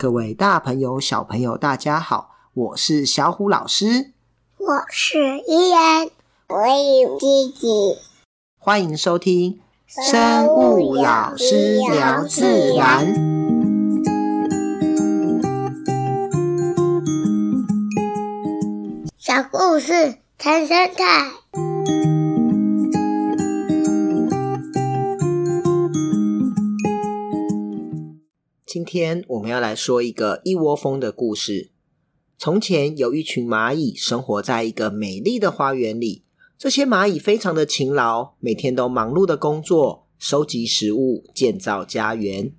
各位大朋友、小朋友，大家好，我是小虎老师，我是依然，我有弟弟，欢迎收听生物老师聊自然。小故事谈生态。今天我们要来说一个一窝蜂的故事。从前有一群蚂蚁生活在一个美丽的花园里，这些蚂蚁非常的勤劳，每天都忙碌的工作，收集食物，建造家园。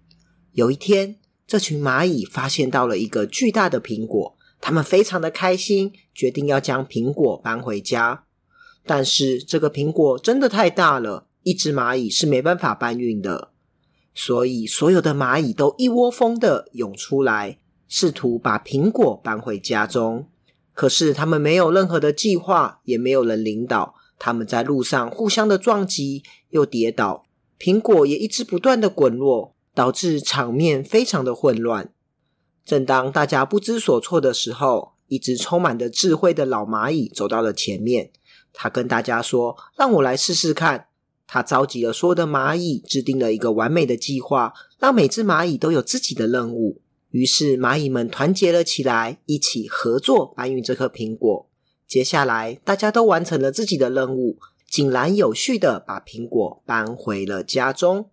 有一天，这群蚂蚁发现到了一个巨大的苹果，他们非常的开心，决定要将苹果搬回家。但是这个苹果真的太大了，一只蚂蚁是没办法搬运的。所以，所有的蚂蚁都一窝蜂的涌出来，试图把苹果搬回家中。可是，他们没有任何的计划，也没有人领导。他们在路上互相的撞击，又跌倒，苹果也一直不断的滚落，导致场面非常的混乱。正当大家不知所措的时候，一只充满着智慧的老蚂蚁走到了前面。他跟大家说：“让我来试试看。”他召集了所有的蚂蚁，制定了一个完美的计划，让每只蚂蚁都有自己的任务。于是蚂蚁们团结了起来，一起合作搬运这颗苹果。接下来，大家都完成了自己的任务，井然有序地把苹果搬回了家中。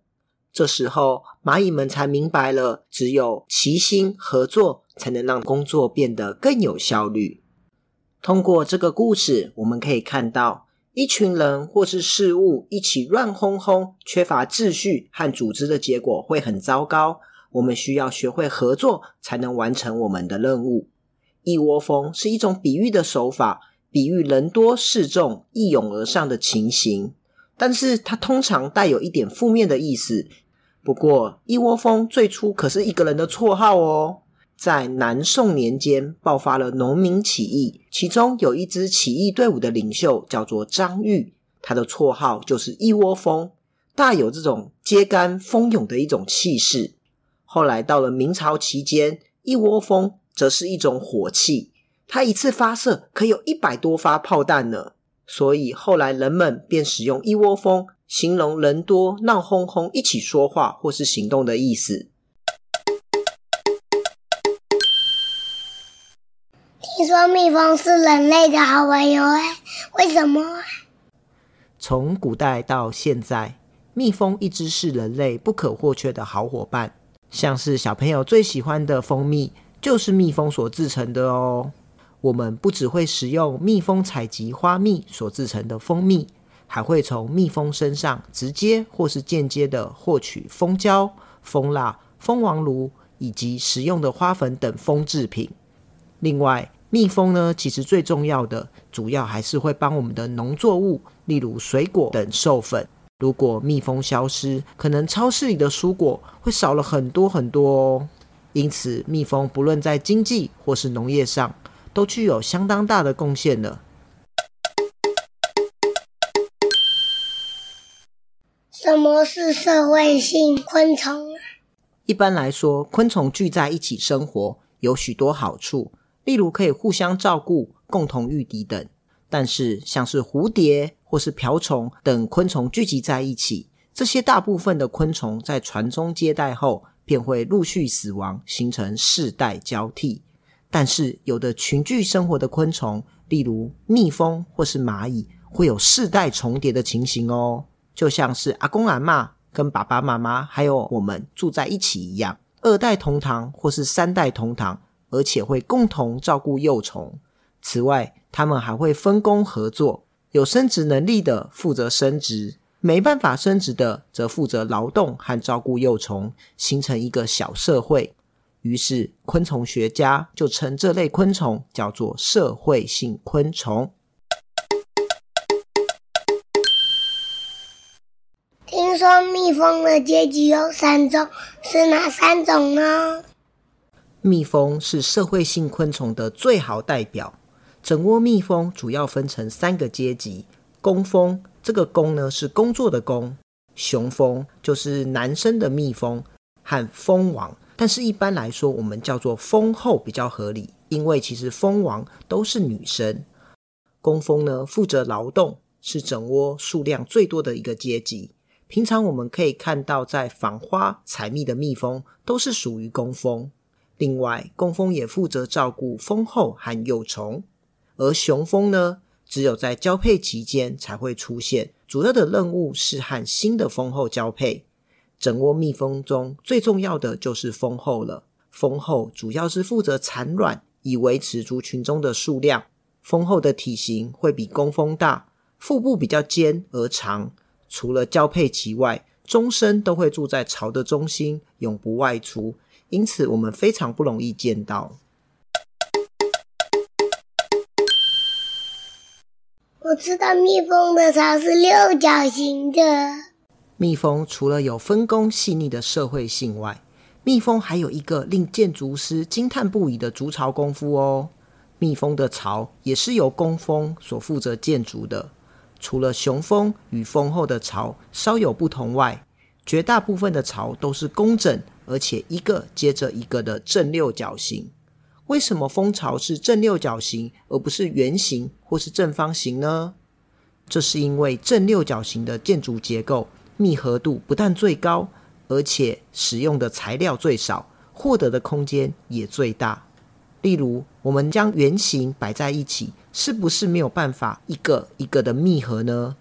这时候，蚂蚁们才明白了，只有齐心合作，才能让工作变得更有效率。通过这个故事，我们可以看到，一群人或是事物一起乱哄哄，缺乏秩序和组织的结果会很糟糕。我们需要学会合作，才能完成我们的任务。一窝蜂是一种比喻的手法，比喻人多势众、一拥而上的情形，但是它通常带有一点负面的意思。不过，一窝蜂最初可是一个人的绰号哦。在南宋年间，爆发了农民起义，其中有一支起义队伍的领袖叫做张玉，他的绰号就是一窝蜂，大有这种揭竿蜂拥的一种气势。后来到了明朝期间，一窝蜂则是一种火器，它一次发射可有一百多发炮弹呢，所以后来人们便使用一窝蜂形容人多闹哄哄，一起说话或是行动的意思。听说蜜蜂是人类的好朋友哎，为什么？从古代到现在，蜜蜂一直是人类不可或缺的好伙伴。像是小朋友最喜欢的蜂蜜，就是蜜蜂所制成的哦。我们不只会食用蜜蜂采集花蜜所制成的蜂蜜，还会从蜜蜂身上直接或是间接的获取蜂胶、蜂蜡、蜂王芦以及食用的花粉等蜂制品。另外，蜜蜂呢，其实最重要的，主要还是会帮我们的农作物，例如水果等授粉。如果蜜蜂消失，可能超市里的蔬果会少了很多很多哦。因此，蜜蜂不论在经济或是农业上，都具有相当大的贡献呢。什么是社会性昆虫？一般来说，昆虫聚在一起生活有许多好处。例如可以互相照顾、共同御敌等，但是像是蝴蝶或是瓢虫等昆虫聚集在一起，这些大部分的昆虫在传宗接代后便会陆续死亡，形成世代交替。但是有的群聚生活的昆虫，例如蜜蜂或是蚂蚁，会有世代重叠的情形哦，就像是阿公阿嬷跟爸爸妈妈还有我们住在一起一样，二代同堂或是三代同堂。而且会共同照顾幼虫。此外，他们还会分工合作，有生殖能力的负责生殖，没办法生殖的则负责劳动和照顾幼虫，形成一个小社会。于是，昆虫学家就称这类昆虫叫做社会性昆虫。听说蜜蜂的阶级有三种，是哪三种呢？蜜蜂是社会性昆虫的最好代表。整窝蜜蜂主要分成三个阶级：工蜂，这个工呢是工作的工；雄蜂就是男生的蜜蜂；和蜂王，但是一般来说，我们叫做蜂后比较合理，因为其实蜂王都是女生。工蜂呢，负责劳动，是整窝数量最多的一个阶级。平常我们可以看到，在访花采蜜的蜜蜂都是属于工蜂。另外，工蜂也负责照顾蜂后和幼虫，而雄蜂呢，只有在交配期间才会出现，主要的任务是和新的蜂后交配。整窝蜜蜂中最重要的就是蜂后了。蜂后主要是负责产卵，以维持族群中的数量。蜂后的体型会比工蜂大，腹部比较尖而长。除了交配期外，终身都会住在巢的中心，永不外出。因此，我们非常不容易见到。我知道蜜蜂的巢是六角形的。蜜蜂除了有分工细腻的社会性外，蜜蜂还有一个令建筑师惊叹不已的筑巢功夫哦。蜜蜂的巢也是由工蜂所负责建筑的。除了雄蜂与蜂后的巢稍有不同外，绝大部分的巢都是工整，而且一个接着一个的正六角形。为什么蜂巢是正六角形，而不是圆形或是正方形呢？这是因为正六角形的建筑结构，密合度不但最高，而且使用的材料最少，获得的空间也最大。例如，我们将圆形摆在一起，是不是没有办法一个一个的密合呢？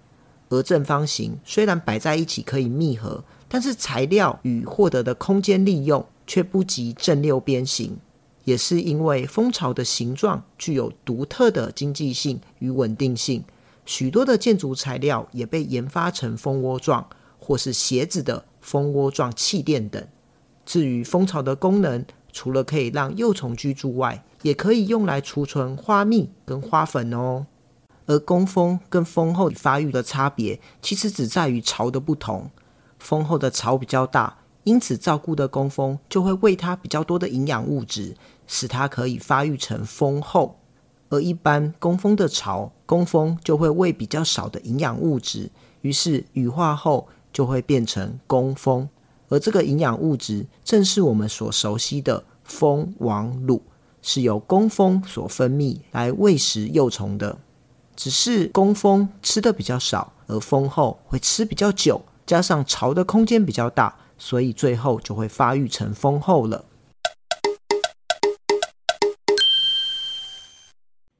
而正方形虽然摆在一起可以密合，但是材料与获得的空间利用却不及正六边形。也是因为蜂巢的形状具有独特的经济性与稳定性，许多的建筑材料也被研发成蜂窝状或是鞋子的蜂窝状气垫等。至于蜂巢的功能，除了可以让幼虫居住外，也可以用来储存花蜜跟花粉哦。而工蜂跟蜂后发育的差别，其实只在于巢的不同。蜂后的巢比较大，因此照顾的工蜂就会喂它比较多的营养物质，使它可以发育成蜂后。而一般工蜂的巢，工蜂就会喂比较少的营养物质，于是羽化后就会变成工蜂。而这个营养物质，正是我们所熟悉的蜂王乳，是由工蜂所分泌来喂食幼虫的。只是工蜂吃的比较少，而蜂后会吃比较久，加上巢的空间比较大，所以最后就会发育成蜂后了。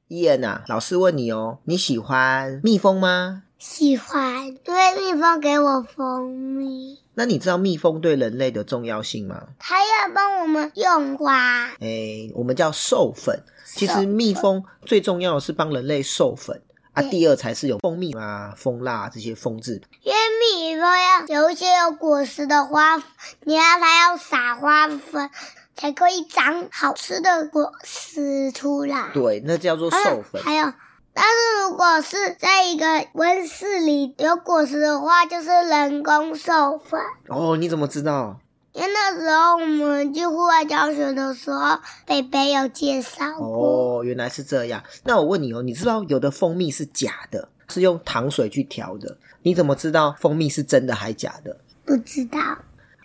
伊恩啊，老师问你哦，你喜欢蜜蜂吗？喜欢，因为蜜蜂给我蜂蜜。那你知道蜜蜂对人类的重要性吗？它要帮我们用花。哎、欸，我们叫授粉。其实蜜蜂最重要的是帮人类授粉啊，第二才是有蜂蜜啊、蜂蜡这些蜂制品。因为蜜蜂要有一些有果实的花，你要它要撒花粉，才可以长好吃的果实出来。对，那叫做授粉。还有。但是如果是在一个温室里有果实的话，就是人工授粉。哦，你怎么知道？因为那时候我们去户外教学的时候，北北有介绍过。哦，原来是这样。那我问你哦，你知道有的蜂蜜是假的，是用糖水去调的？你怎么知道蜂蜜是真的还假的？不知道。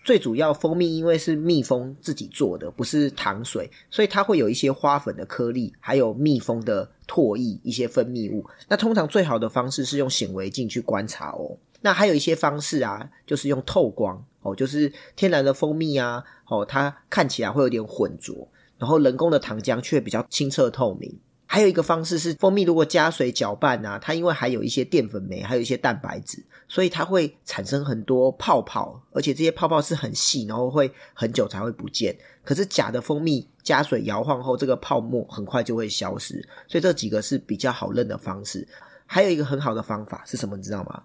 最主要蜂蜜因为是蜜蜂自己做的，不是糖水，所以它会有一些花粉的颗粒，还有蜜蜂的唾液一些分泌物。那通常最好的方式是用显微镜去观察哦。那还有一些方式啊，就是用透光哦，就是天然的蜂蜜啊，哦，它看起来会有点浑浊，然后人工的糖浆却比较清澈透明。还有一个方式是，蜂蜜如果加水搅拌啊，它因为还有一些淀粉酶，还有一些蛋白质，所以它会产生很多泡泡，而且这些泡泡是很细，然后会很久才会不见。可是假的蜂蜜加水摇晃后，这个泡沫很快就会消失，所以这几个是比较好认的方式。还有一个很好的方法是什么？你知道吗？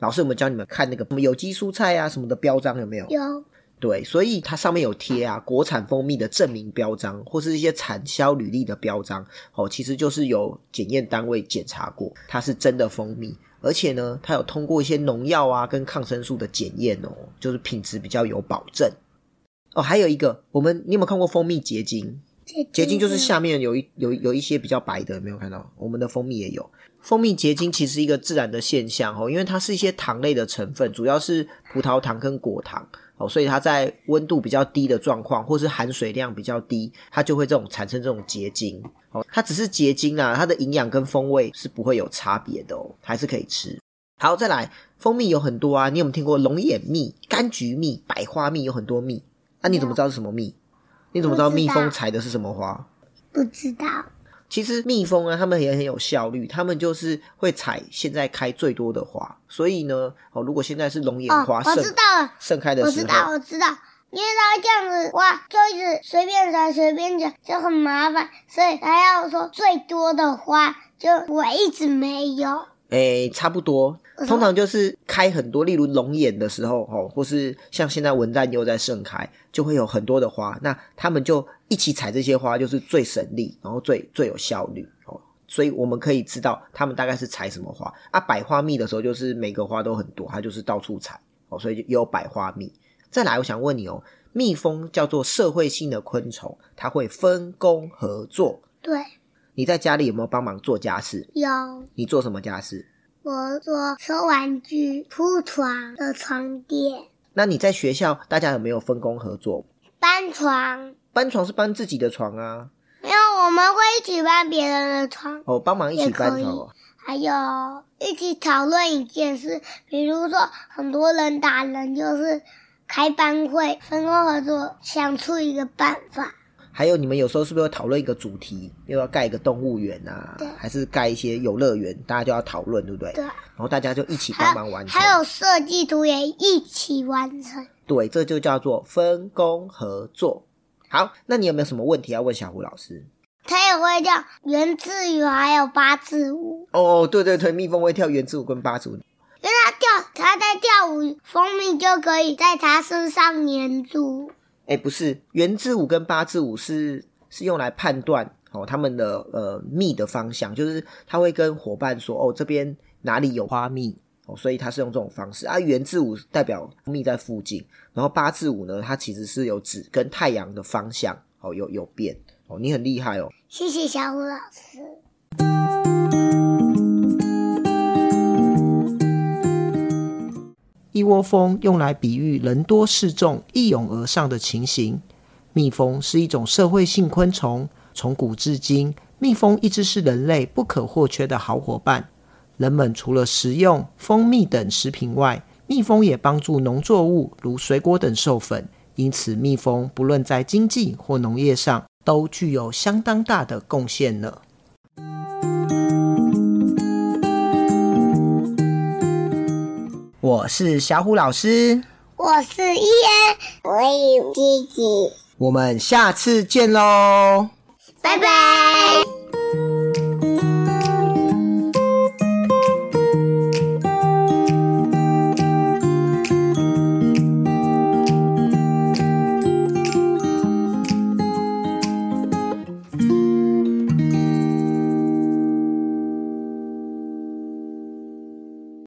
老师，有没有教你们看那个什么有机蔬菜啊什么的标章有没有？有。对，所以它上面有贴啊，国产蜂蜜的证明标章，或是一些产销履历的标章，哦，其实就是有检验单位检查过，它是真的蜂蜜，而且呢，它有通过一些农药啊跟抗生素的检验哦，就是品质比较有保证。哦，还有一个，我们你有没有看过蜂蜜结晶？结晶就是下面有一有有一些比较白的，有没有看到？我们的蜂蜜也有。蜂蜜结晶其实一个自然的现象哦，因为它是一些糖类的成分，主要是葡萄糖跟果糖哦，所以它在温度比较低的状况，或是含水量比较低，它就会这种产生这种结晶哦。它只是结晶啊，它的营养跟风味是不会有差别的哦，还是可以吃。好，再来，蜂蜜有很多啊，你有没有听过龙眼蜜、柑橘蜜、百花蜜？有很多蜜，那、啊、你怎么知道是什么蜜？你怎么知道蜜蜂采的是什么花？不知道。其实蜜蜂啊，它们也很有效率，它们就是会采现在开最多的花。所以呢，哦，如果现在是龙眼花盛、哦、我知道了盛开的时候，我知道，我知道，因为它这样子哇，就一直随便采随便采就很麻烦，所以他要说最多的花，就我一直没有。诶，差不多，通常就是开很多，例如龙眼的时候，哦，或是像现在文旦又在盛开，就会有很多的花，那他们就一起采这些花，就是最省力，然后最最有效率，哦，所以我们可以知道他们大概是采什么花啊。百花蜜的时候，就是每个花都很多，它就是到处采，哦，所以就有百花蜜。再来，我想问你哦，蜜蜂叫做社会性的昆虫，它会分工合作，对。你在家里有没有帮忙做家事？有。你做什么家事？我做收玩具、铺床的床垫。那你在学校，大家有没有分工合作？搬床。搬床是搬自己的床啊。没有，我们会一起搬别人的床。哦，帮忙一起搬床哦。还有一起讨论一件事，比如说很多人打人，就是开班会，分工合作，想出一个办法。还有你们有时候是不是会讨论一个主题，又要盖一个动物园啊？对，还是盖一些游乐园，大家就要讨论，对不对？对。然后大家就一起帮忙完成。还有设计图也一起完成。对，这就叫做分工合作。好，那你有没有什么问题要问小胡老师？他也会跳元字舞，还有八字舞。哦，对对对，蜜蜂会跳元字舞跟八字舞。因为他跳，他在跳舞，蜂蜜就可以在他身上粘住。哎，不是，元字五跟八字五是是用来判断哦他们的呃蜜的方向，就是他会跟伙伴说哦这边哪里有花蜜哦，所以他是用这种方式啊。元字五代表蜜在附近，然后八字五呢，它其实是有指跟太阳的方向哦有有变哦，你很厉害哦，谢谢小虎老师。一窝蜂用来比喻人多势众、一拥而上的情形。蜜蜂是一种社会性昆虫，从古至今，蜜蜂一直是人类不可或缺的好伙伴。人们除了食用蜂蜜等食品外，蜜蜂也帮助农作物如水果等授粉。因此，蜜蜂不论在经济或农业上，都具有相当大的贡献呢。我是小虎老师，我是伊恩，我有弟弟，我们下次见喽，拜拜。